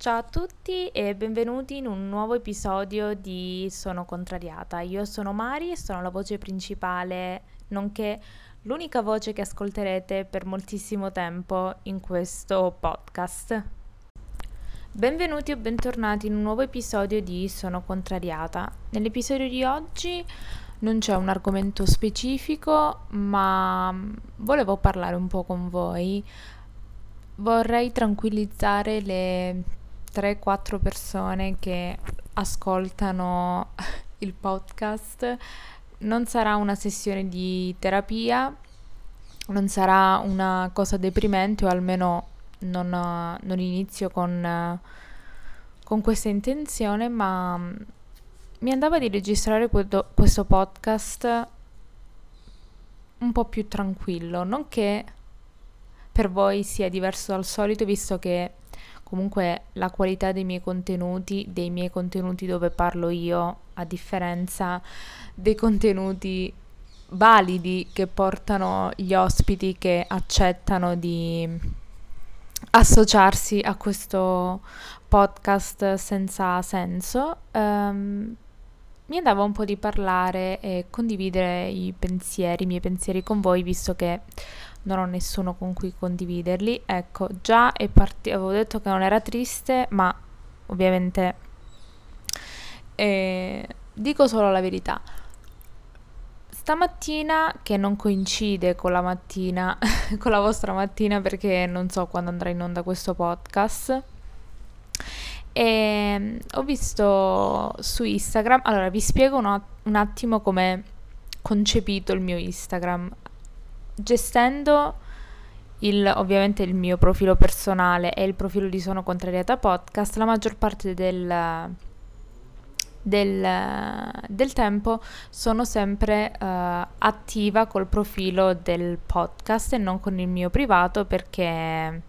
Ciao a tutti e benvenuti in un nuovo episodio di Sono contrariata. Io sono Mari e sono la voce principale, nonché l'unica voce che ascolterete per moltissimo tempo in questo podcast. Benvenuti o bentornati in un nuovo episodio di Sono contrariata. Nell'episodio di oggi non c'è un argomento specifico, ma volevo parlare un po' con voi. Vorrei tranquillizzare le 3-4 persone che ascoltano il podcast. Non sarà una sessione di terapia, non sarà una cosa deprimente o almeno non, non inizio con, con, questa intenzione, ma mi andava di registrare questo, questo podcast un po' più tranquillo, non che per voi sia diverso dal solito, visto che comunque la qualità dei miei contenuti, dei miei contenuti dove parlo io, a differenza dei contenuti validi che portano gli ospiti che accettano di associarsi a questo podcast senza senso. Um, mi andava un po' di parlare e condividere i pensieri, i miei pensieri con voi, visto che non ho nessuno con cui condividerli. Ecco, già è partito, avevo detto che non era triste, ma ovviamente eh, dico solo la verità. Stamattina, che non coincide con la mattina, con la vostra mattina, perché non so quando andrà in onda questo podcast. E ehm, ho visto su Instagram, allora vi spiego un attimo come concepito il mio Instagram gestendo il, ovviamente il mio profilo personale e il profilo di Sono Contrariata Podcast, la maggior parte del, del, del tempo sono sempre uh, attiva col profilo del podcast e non con il mio privato perché,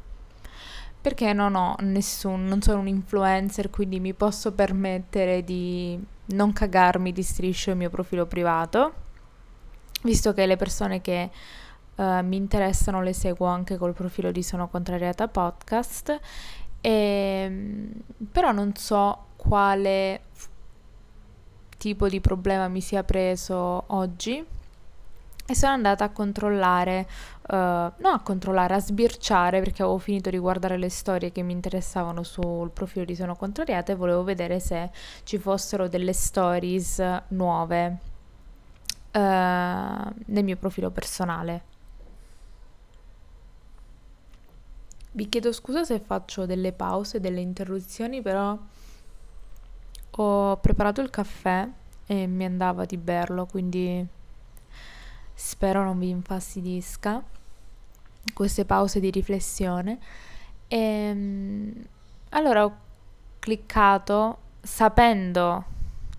perché non ho nessun, non sono un influencer, quindi mi posso permettere di non cagarmi di striscio il mio profilo privato, visto che le persone che uh, mi interessano, le seguo anche col profilo di Sono Contrariata Podcast, e, ehm, però non so quale tipo di problema mi sia preso oggi e sono andata a controllare, uh, no a controllare, a sbirciare perché avevo finito di guardare le storie che mi interessavano sul profilo di Sono Contrariata e volevo vedere se ci fossero delle stories nuove uh, nel mio profilo personale. Vi chiedo scusa se faccio delle pause, delle interruzioni, però ho preparato il caffè e mi andava di berlo, quindi spero non vi infastidisca queste pause di riflessione. E, ehm, allora ho cliccato sapendo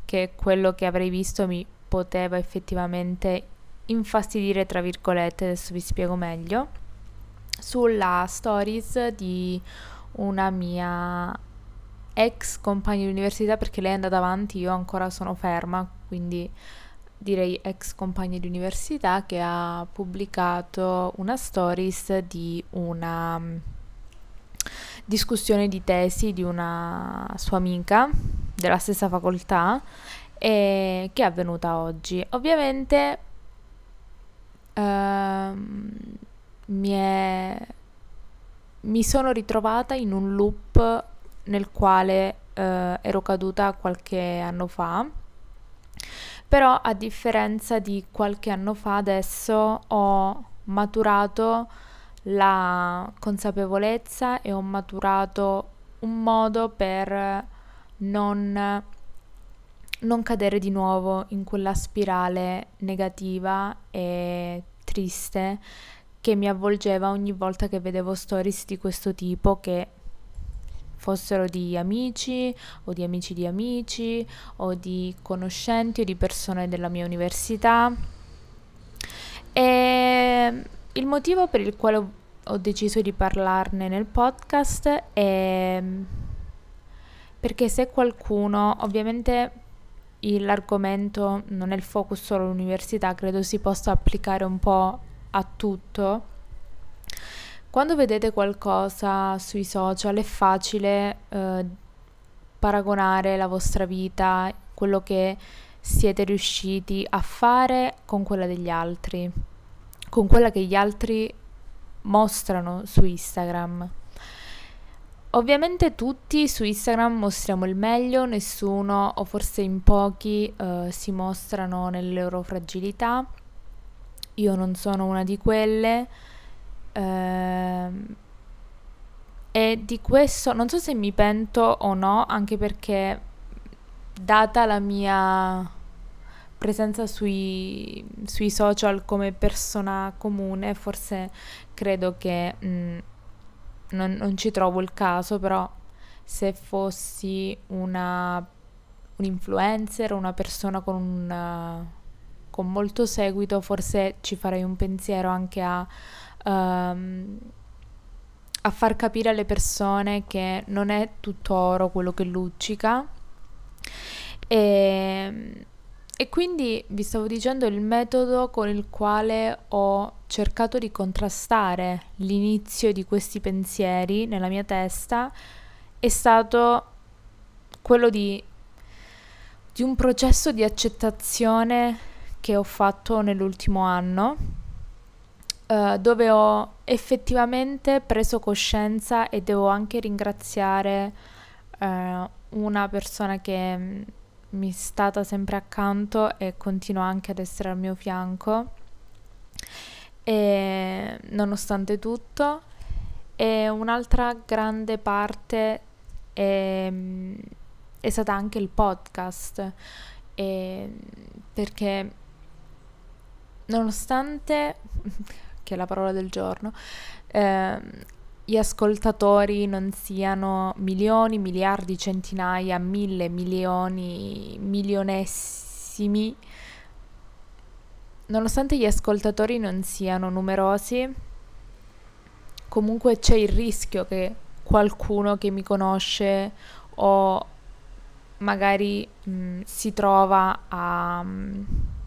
che quello che avrei visto mi poteva effettivamente infastidire, tra virgolette, adesso vi spiego meglio sulla stories di una mia ex compagna di università perché lei è andata avanti, io ancora sono ferma, quindi direi ex compagna di università che ha pubblicato una stories di una mm, discussione di tesi di una sua amica della stessa facoltà e che è avvenuta oggi. Ovviamente ehm, mi, è, mi sono ritrovata in un loop nel quale eh, ero caduta qualche anno fa, però a differenza di qualche anno fa adesso ho maturato la consapevolezza e ho maturato un modo per non, non cadere di nuovo in quella spirale negativa e triste che mi avvolgeva ogni volta che vedevo stories di questo tipo che fossero di amici o di amici di amici o di conoscenti o di persone della mia università. E il motivo per il quale ho deciso di parlarne nel podcast è perché se qualcuno, ovviamente l'argomento non è il focus solo all'università, credo si possa applicare un po' a tutto. quando vedete qualcosa sui social è facile eh, paragonare la vostra vita, quello che siete riusciti a fare con quella degli altri, con quella che gli altri mostrano su Instagram. Ovviamente tutti su Instagram mostriamo il meglio, nessuno o forse in pochi eh, si mostrano nelle loro fragilità. Io non sono una di quelle. Ehm, e di questo non so se mi pento o no, anche perché data la mia presenza sui, sui social come persona comune, forse credo che mh, mm, non, non, ci trovo il caso, però se fossi una, un influencer, una persona con, una, con molto seguito, forse ci farei un pensiero anche a... Um, a far capire alle persone che non è tutto oro quello che luccica. E, e quindi vi stavo dicendo il metodo con il quale ho cercato di contrastare l'inizio di questi pensieri nella mia testa è stato quello di, di un processo di accettazione che ho fatto nell'ultimo anno uh, dove ho effettivamente preso coscienza e devo anche ringraziare uh, una persona che mm, mi è stata sempre accanto e continua anche ad essere al mio fianco. E nonostante tutto, e un'altra grande parte è, mm, è stata anche il podcast, e perché nonostante che la parola del giorno, eh, gli ascoltatori non siano milioni, miliardi, centinaia, mille, milioni, milionessimi, nonostante gli ascoltatori non siano numerosi, comunque c'è il rischio che qualcuno che mi conosce o magari mh, si trova a... Mh,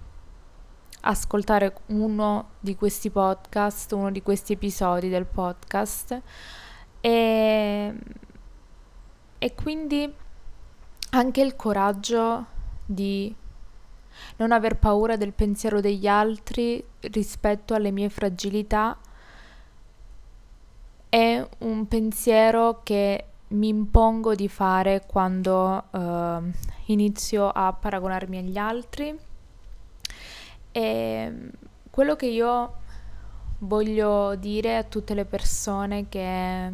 ascoltare uno di questi podcast, uno di questi episodi del podcast. E, e quindi anche il coraggio di non aver paura del pensiero degli altri rispetto alle mie fragilità è un pensiero che mi impongo di fare quando uh, inizio a paragonarmi agli altri e quello che io voglio dire a tutte le persone che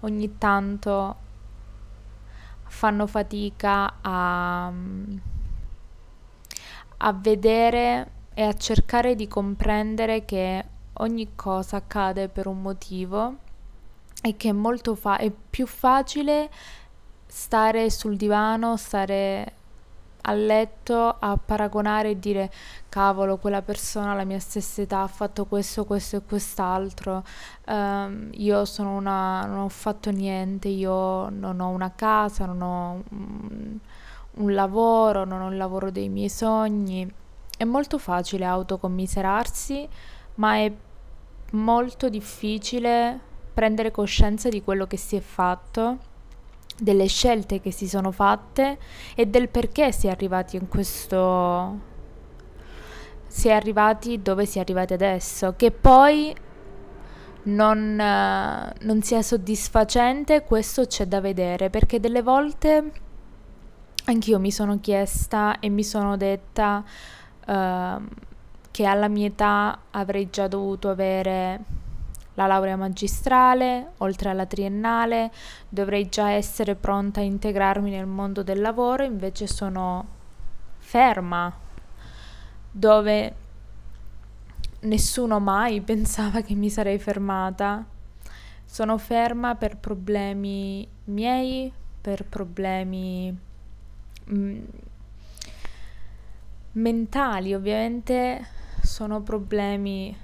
ogni tanto fanno fatica a, a vedere e a cercare di comprendere che ogni cosa accade per un motivo e che è molto fa- è più facile stare sul divano, stare a letto a paragonare e dire cavolo, quella persona alla mia stessa età ha fatto questo, questo e quest'altro, um, io sono una, non ho fatto niente, io non ho una casa, non ho un, un lavoro, non ho il lavoro dei miei sogni. È molto facile autocommiserarsi, ma è molto difficile prendere coscienza di quello che si è fatto delle scelte che si sono fatte e del perché si è arrivati in questo si è arrivati dove si è arrivati adesso che poi non, non sia soddisfacente questo c'è da vedere perché delle volte anch'io mi sono chiesta e mi sono detta uh, che alla mia età avrei già dovuto avere la laurea magistrale, oltre alla triennale, dovrei già essere pronta a integrarmi nel mondo del lavoro, invece sono ferma, dove nessuno mai pensava che mi sarei fermata. Sono ferma per problemi miei, per problemi mm, mentali, ovviamente sono problemi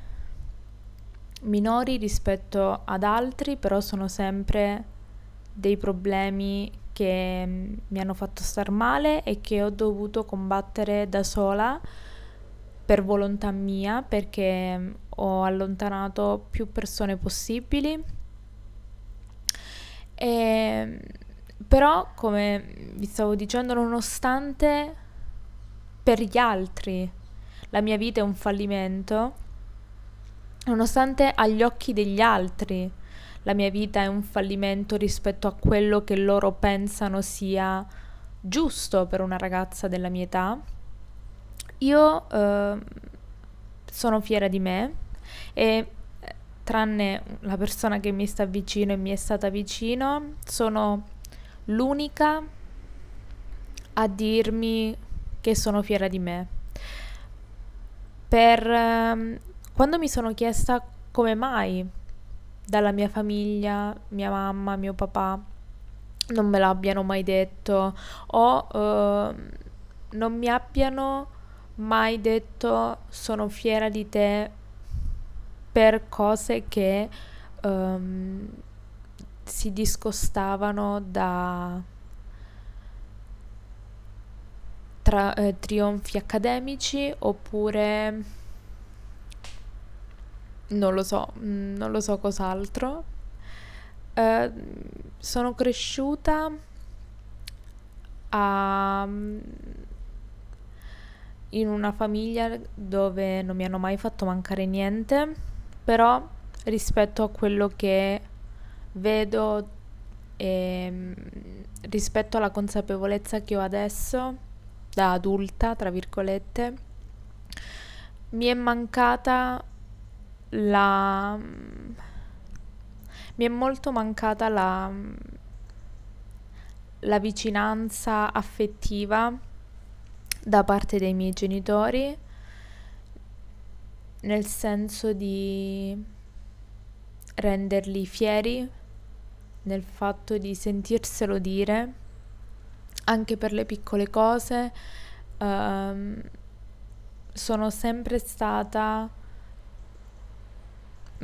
minori rispetto ad altri, però sono sempre dei problemi che mm, mi hanno fatto star male e che ho dovuto combattere da sola per volontà mia, perché ho allontanato più persone possibili. E, però, come vi stavo dicendo, nonostante per gli altri la mia vita è un fallimento, nonostante agli occhi degli altri la mia vita è un fallimento rispetto a quello che loro pensano sia giusto per una ragazza della mia età, io eh, sono fiera di me e tranne la persona che mi sta vicino e mi è stata vicino, sono l'unica a dirmi che sono fiera di me. Per eh, quando mi sono chiesta come mai dalla mia famiglia, mia mamma, mio papà, non me l'abbiano mai detto o uh, non mi abbiano mai detto sono fiera di te per cose che um, si discostavano da tra, eh, trionfi accademici oppure non lo so, mm, non lo so cos'altro. Uh, sono cresciuta a, in una famiglia dove non mi hanno mai fatto mancare niente, però rispetto a quello che vedo e rispetto alla consapevolezza che ho adesso, da adulta, tra virgolette, mi è mancata la... mi è molto mancata la, la vicinanza affettiva da parte dei miei genitori, nel senso di renderli fieri nel fatto di sentirselo dire anche per le piccole cose. Um, sono sempre stata Mm,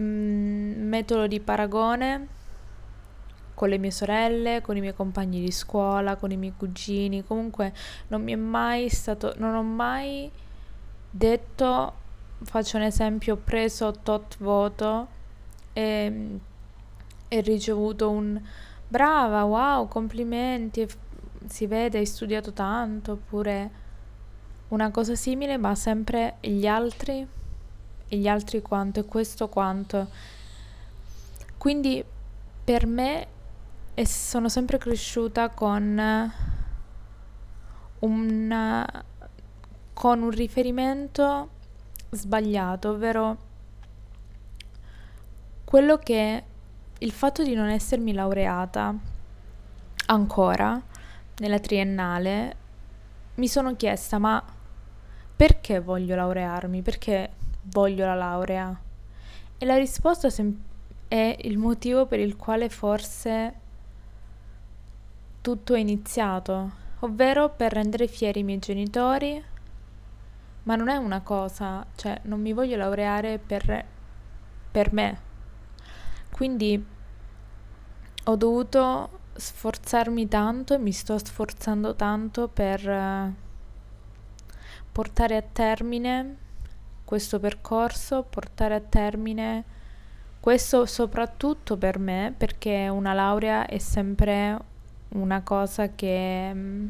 metodo di paragone con le mie sorelle, con i miei compagni di scuola, con i miei cugini, comunque non mi è mai stato, non ho mai detto, faccio un esempio, ho preso tot voto e, e ricevuto un brava, wow, complimenti, si vede, hai studiato tanto, oppure una cosa simile, ma sempre gli altri e gli altri quanto e questo quanto. Quindi per me e sono sempre cresciuta con un, con un riferimento sbagliato, ovvero quello che il fatto di non essermi laureata ancora nella triennale mi sono chiesta ma perché voglio laurearmi? Perché voglio la laurea? E la risposta sem- è il motivo per il quale forse tutto è iniziato, ovvero per rendere fieri i miei genitori, ma non è una cosa, cioè non mi voglio laureare per, per me. Quindi ho dovuto sforzarmi tanto e mi sto sforzando tanto per uh, portare a termine questo percorso, portare a termine questo soprattutto per me perché una laurea è sempre una cosa che, mm,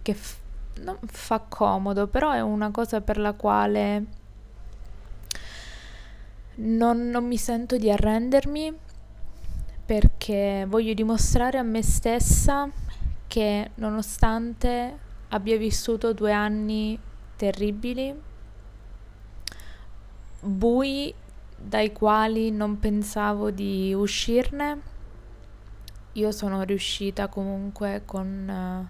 che f- non fa comodo, però è una cosa per la quale non, non mi sento di arrendermi perché voglio dimostrare a me stessa che nonostante abbia vissuto due anni terribili, bui dai quali non pensavo di uscirne, io sono riuscita comunque con, uh,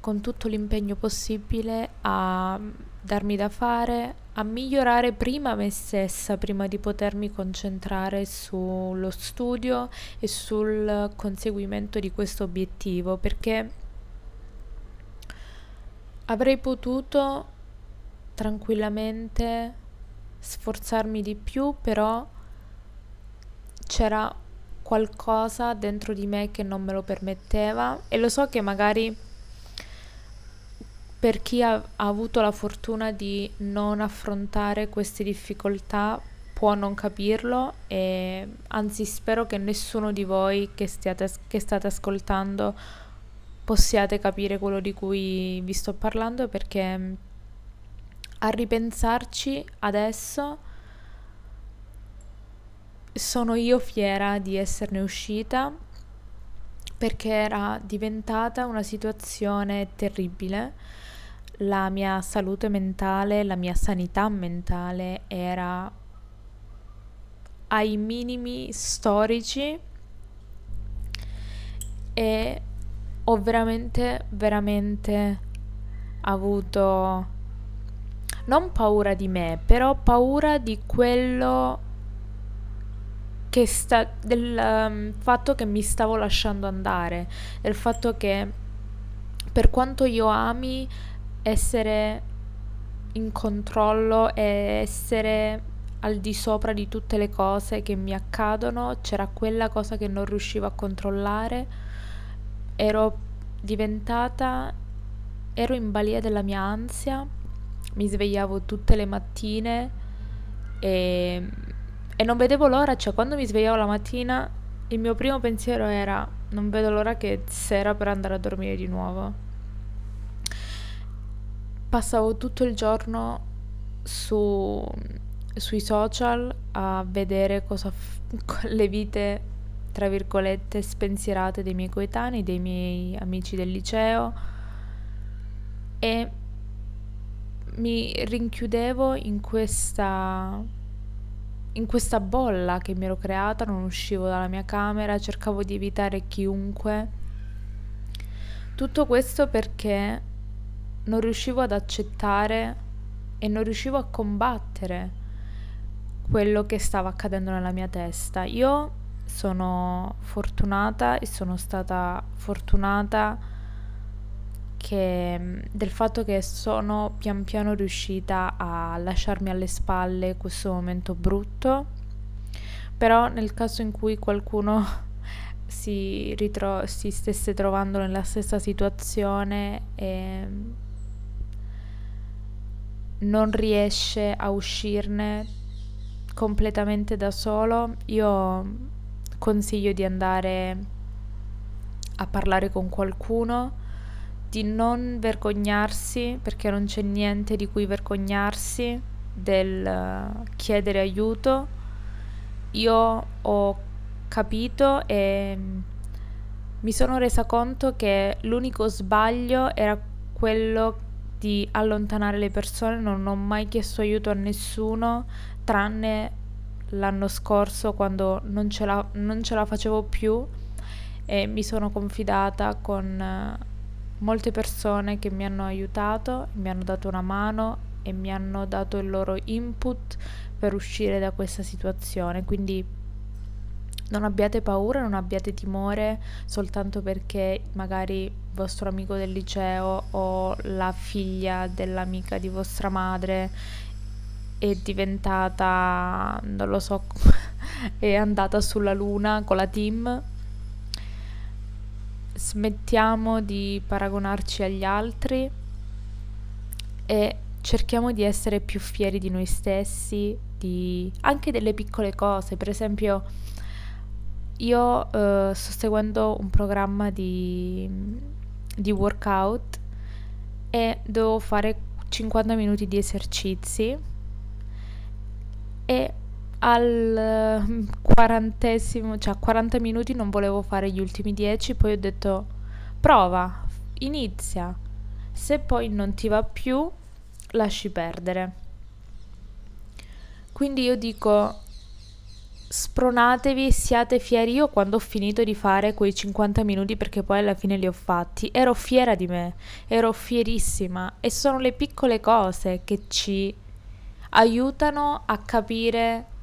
con tutto l'impegno possibile a darmi da fare, a migliorare prima me stessa, prima di potermi concentrare sullo studio e sul conseguimento di questo obiettivo, perché avrei potuto tranquillamente sforzarmi di più, però c'era qualcosa dentro di me che non me lo permetteva. E lo so che magari per chi ha, ha avuto la fortuna di non affrontare queste difficoltà può non capirlo e anzi spero che nessuno di voi che, stiate, che state ascoltando possiate capire quello di cui vi sto parlando perché a ripensarci adesso sono io fiera di esserne uscita perché era diventata una situazione terribile. La mia salute mentale, la mia sanità mentale era ai minimi storici e ho veramente, veramente avuto non paura di me, però paura di quello che sta del um, fatto che mi stavo lasciando andare, del fatto che per quanto io ami essere in controllo e essere al di sopra di tutte le cose che mi accadono, c'era quella cosa che non riuscivo a controllare, ero diventata, ero in balia della mia ansia mi svegliavo tutte le mattine e, e non vedevo l'ora, cioè quando mi svegliavo la mattina il mio primo pensiero era non vedo l'ora che sera per andare a dormire di nuovo. Passavo tutto il giorno su, sui social a vedere cosa f- le vite tra virgolette spensierate dei miei coetanei, dei miei amici del liceo e mi rinchiudevo in questa in questa bolla che mi ero creata, non uscivo dalla mia camera, cercavo di evitare chiunque. Tutto questo perché non riuscivo ad accettare e non riuscivo a combattere quello che stava accadendo nella mia testa. Io sono fortunata e sono stata fortunata che, del fatto che sono pian piano riuscita a lasciarmi alle spalle questo momento brutto, però nel caso in cui qualcuno si, ritro- si stesse trovando nella stessa situazione e non riesce a uscirne completamente da solo, io consiglio di andare a parlare con qualcuno di non vergognarsi, perché non c'è niente di cui vergognarsi, del uh, chiedere aiuto. Io ho capito e mm, mi sono resa conto che l'unico sbaglio era quello di allontanare le persone, non ho mai chiesto aiuto a nessuno, tranne l'anno scorso quando non ce la, non ce la facevo più e mi sono confidata con... Molte persone che mi hanno aiutato, mi hanno dato una mano e mi hanno dato il loro input per uscire da questa situazione. Quindi non abbiate paura, non abbiate timore soltanto perché magari il vostro amico del liceo o la figlia dell'amica di vostra madre è diventata, non lo so, è andata sulla luna con la team smettiamo di paragonarci agli altri e cerchiamo di essere più fieri di noi stessi, di anche delle piccole cose. Per esempio, io uh, sto seguendo un programma di, di workout e devo fare 50 minuti di esercizi e al ehm, quarantesimo, cioè a 40 minuti non volevo fare gli ultimi 10, poi ho detto prova, inizia, se poi non ti va più lasci perdere. Quindi io dico spronatevi, siate fieri. Io quando ho finito di fare quei 50 minuti, perché poi alla fine li ho fatti, ero fiera di me, ero fierissima e sono le piccole cose che ci aiutano a capire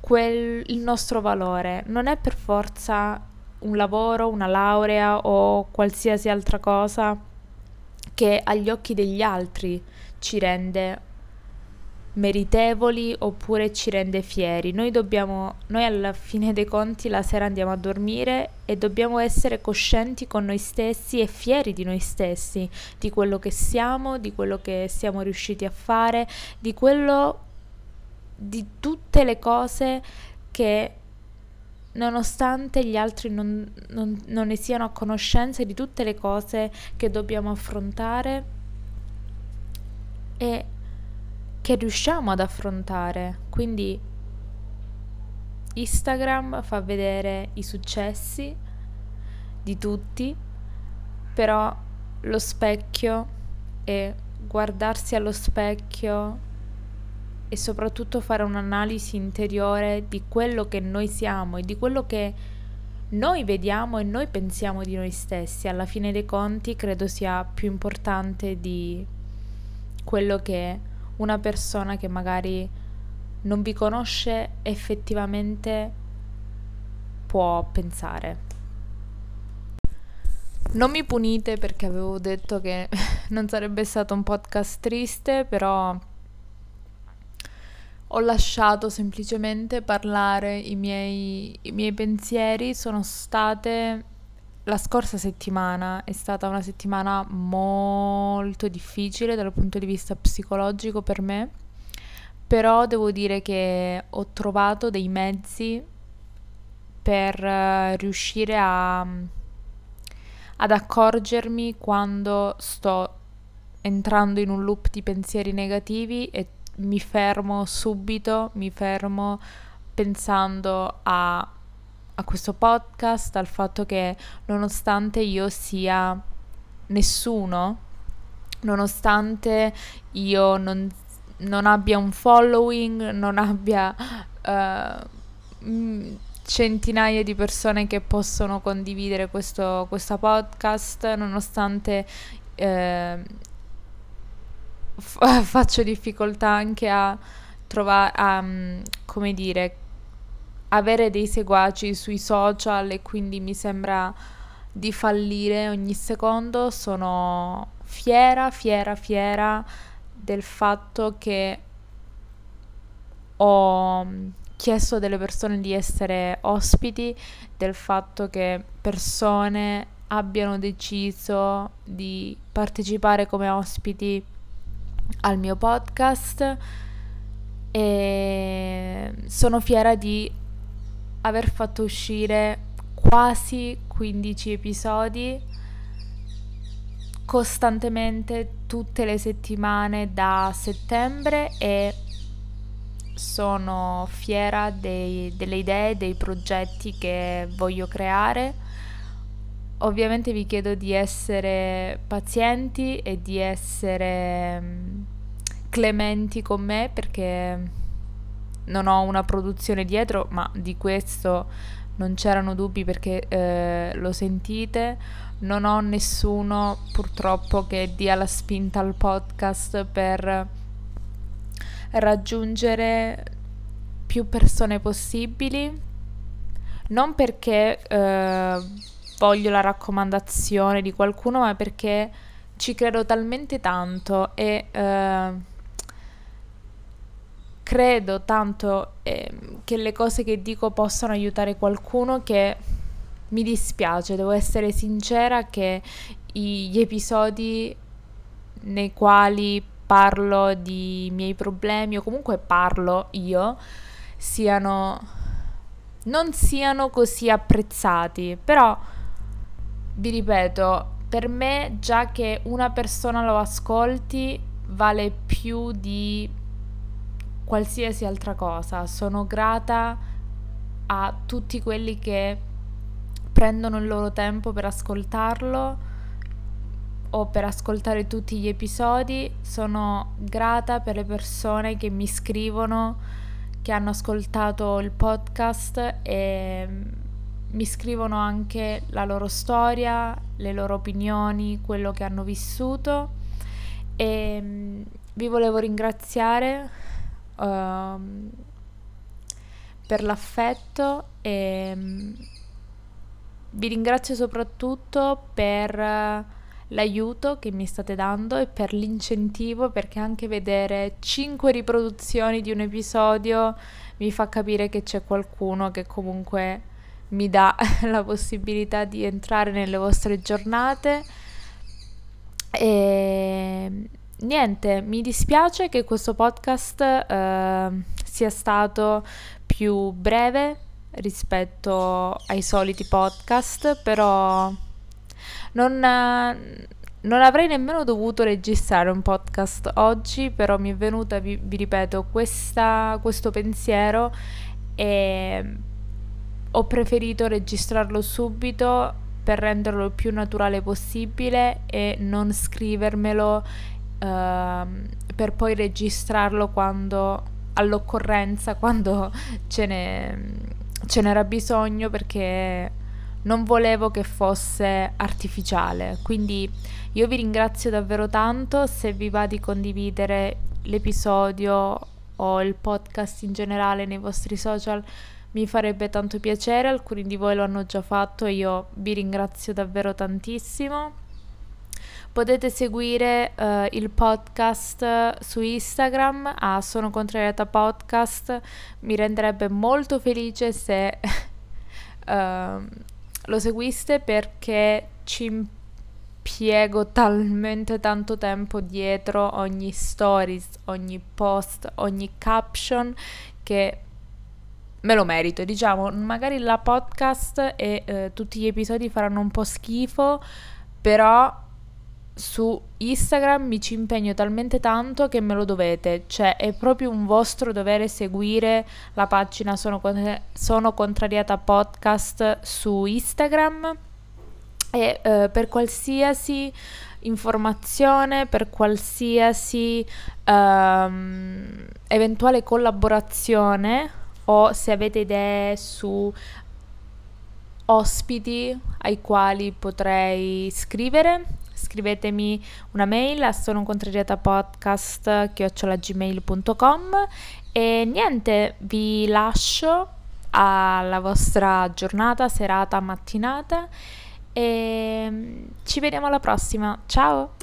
quel, il nostro valore. Non è per forza un lavoro, una laurea o qualsiasi altra cosa che agli occhi degli altri ci rende meritevoli oppure ci rende fieri. Noi dobbiamo, noi alla fine dei conti la sera andiamo a dormire e dobbiamo essere coscienti con noi stessi e fieri di noi stessi, di quello che siamo, di quello che siamo riusciti a fare, di quello di tutte le cose che nonostante gli altri non, non, non ne siano a conoscenza di tutte le cose che dobbiamo affrontare e che riusciamo ad affrontare. Quindi Instagram fa vedere i successi di tutti, però lo specchio e guardarsi allo specchio e soprattutto fare un'analisi interiore di quello che noi siamo e di quello che noi vediamo e noi pensiamo di noi stessi. Alla fine dei conti credo sia più importante di quello che una persona che magari non vi conosce effettivamente può pensare. Non mi punite perché avevo detto che non sarebbe stato un podcast triste, però ho lasciato semplicemente parlare i miei, i miei pensieri. Sono state la scorsa settimana è stata una settimana molto difficile dal punto di vista psicologico per me, però devo dire che ho trovato dei mezzi per uh, riuscire a, ad accorgermi quando sto entrando in un loop di pensieri negativi e mi fermo subito, mi fermo pensando a a questo podcast, al fatto che nonostante io sia nessuno, nonostante io non, non abbia un following, non abbia uh, centinaia di persone che possono condividere questo, questo podcast, nonostante uh, f- faccio difficoltà anche a trovare, a, come dire, avere dei seguaci sui social e quindi mi sembra di fallire ogni secondo, sono fiera, fiera, fiera del fatto che ho chiesto delle persone di essere ospiti, del fatto che persone abbiano deciso di partecipare come ospiti al mio podcast e sono fiera di aver fatto uscire quasi 15 episodi costantemente tutte le settimane da settembre e sono fiera dei, delle idee, dei progetti che voglio creare. Ovviamente vi chiedo di essere pazienti e di essere mm, clementi con me perché non ho una produzione dietro, ma di questo non c'erano dubbi perché eh, lo sentite. Non ho nessuno purtroppo che dia la spinta al podcast per raggiungere più persone possibili. Non perché eh, voglio la raccomandazione di qualcuno, ma perché ci credo talmente tanto e eh, credo tanto eh, che le cose che dico possano aiutare qualcuno che mi dispiace, devo essere sincera che gli episodi nei quali parlo di miei problemi o comunque parlo io siano non siano così apprezzati, però vi ripeto, per me già che una persona lo ascolti vale più di qualsiasi altra cosa. Sono grata a tutti quelli che prendono il loro tempo per ascoltarlo o per ascoltare tutti gli episodi. Sono grata per le persone che mi scrivono che hanno ascoltato il podcast e mi scrivono anche la loro storia, le loro opinioni, quello che hanno vissuto e mm, vi volevo ringraziare uh, per l'affetto e um, vi ringrazio soprattutto per uh, l'aiuto che mi state dando e per l'incentivo perché anche vedere 5 riproduzioni di un episodio mi fa capire che c'è qualcuno che comunque mi dà la possibilità di entrare nelle vostre giornate. E niente, mi dispiace che questo podcast eh, sia stato più breve rispetto ai soliti podcast, però non, non avrei nemmeno dovuto registrare un podcast oggi, però mi è venuta, vi, vi ripeto, questa, questo pensiero e ho preferito registrarlo subito per renderlo il più naturale possibile e non scrivermelo uh, per poi registrarlo quando all'occorrenza, quando ce, ne, ce n'era bisogno perché non volevo che fosse artificiale. Quindi io vi ringrazio davvero tanto se vi va di condividere l'episodio o il podcast in generale nei vostri social mi farebbe tanto piacere, alcuni di voi lo hanno già fatto e io vi ringrazio davvero tantissimo. Potete seguire uh, il podcast su Instagram a Sono Contrariata Podcast, mi renderebbe molto felice se uh, lo seguiste perché ci impiego talmente tanto tempo dietro ogni stories, ogni post, ogni caption che me lo merito, diciamo, magari la podcast e eh, tutti gli episodi faranno un po' schifo, però su Instagram mi ci impegno talmente tanto che me lo dovete, cioè è proprio un vostro dovere seguire la pagina Sono, Sono Contrariata Podcast su Instagram. E eh, per qualsiasi informazione, per qualsiasi ehm, eventuale collaborazione o se avete idee su ospiti ai quali potrei scrivere scrivetemi una mail a sonocontrariatapodcast.gmail.com e niente, vi lascio alla vostra giornata, serata, mattinata e ci vediamo alla prossima. Ciao!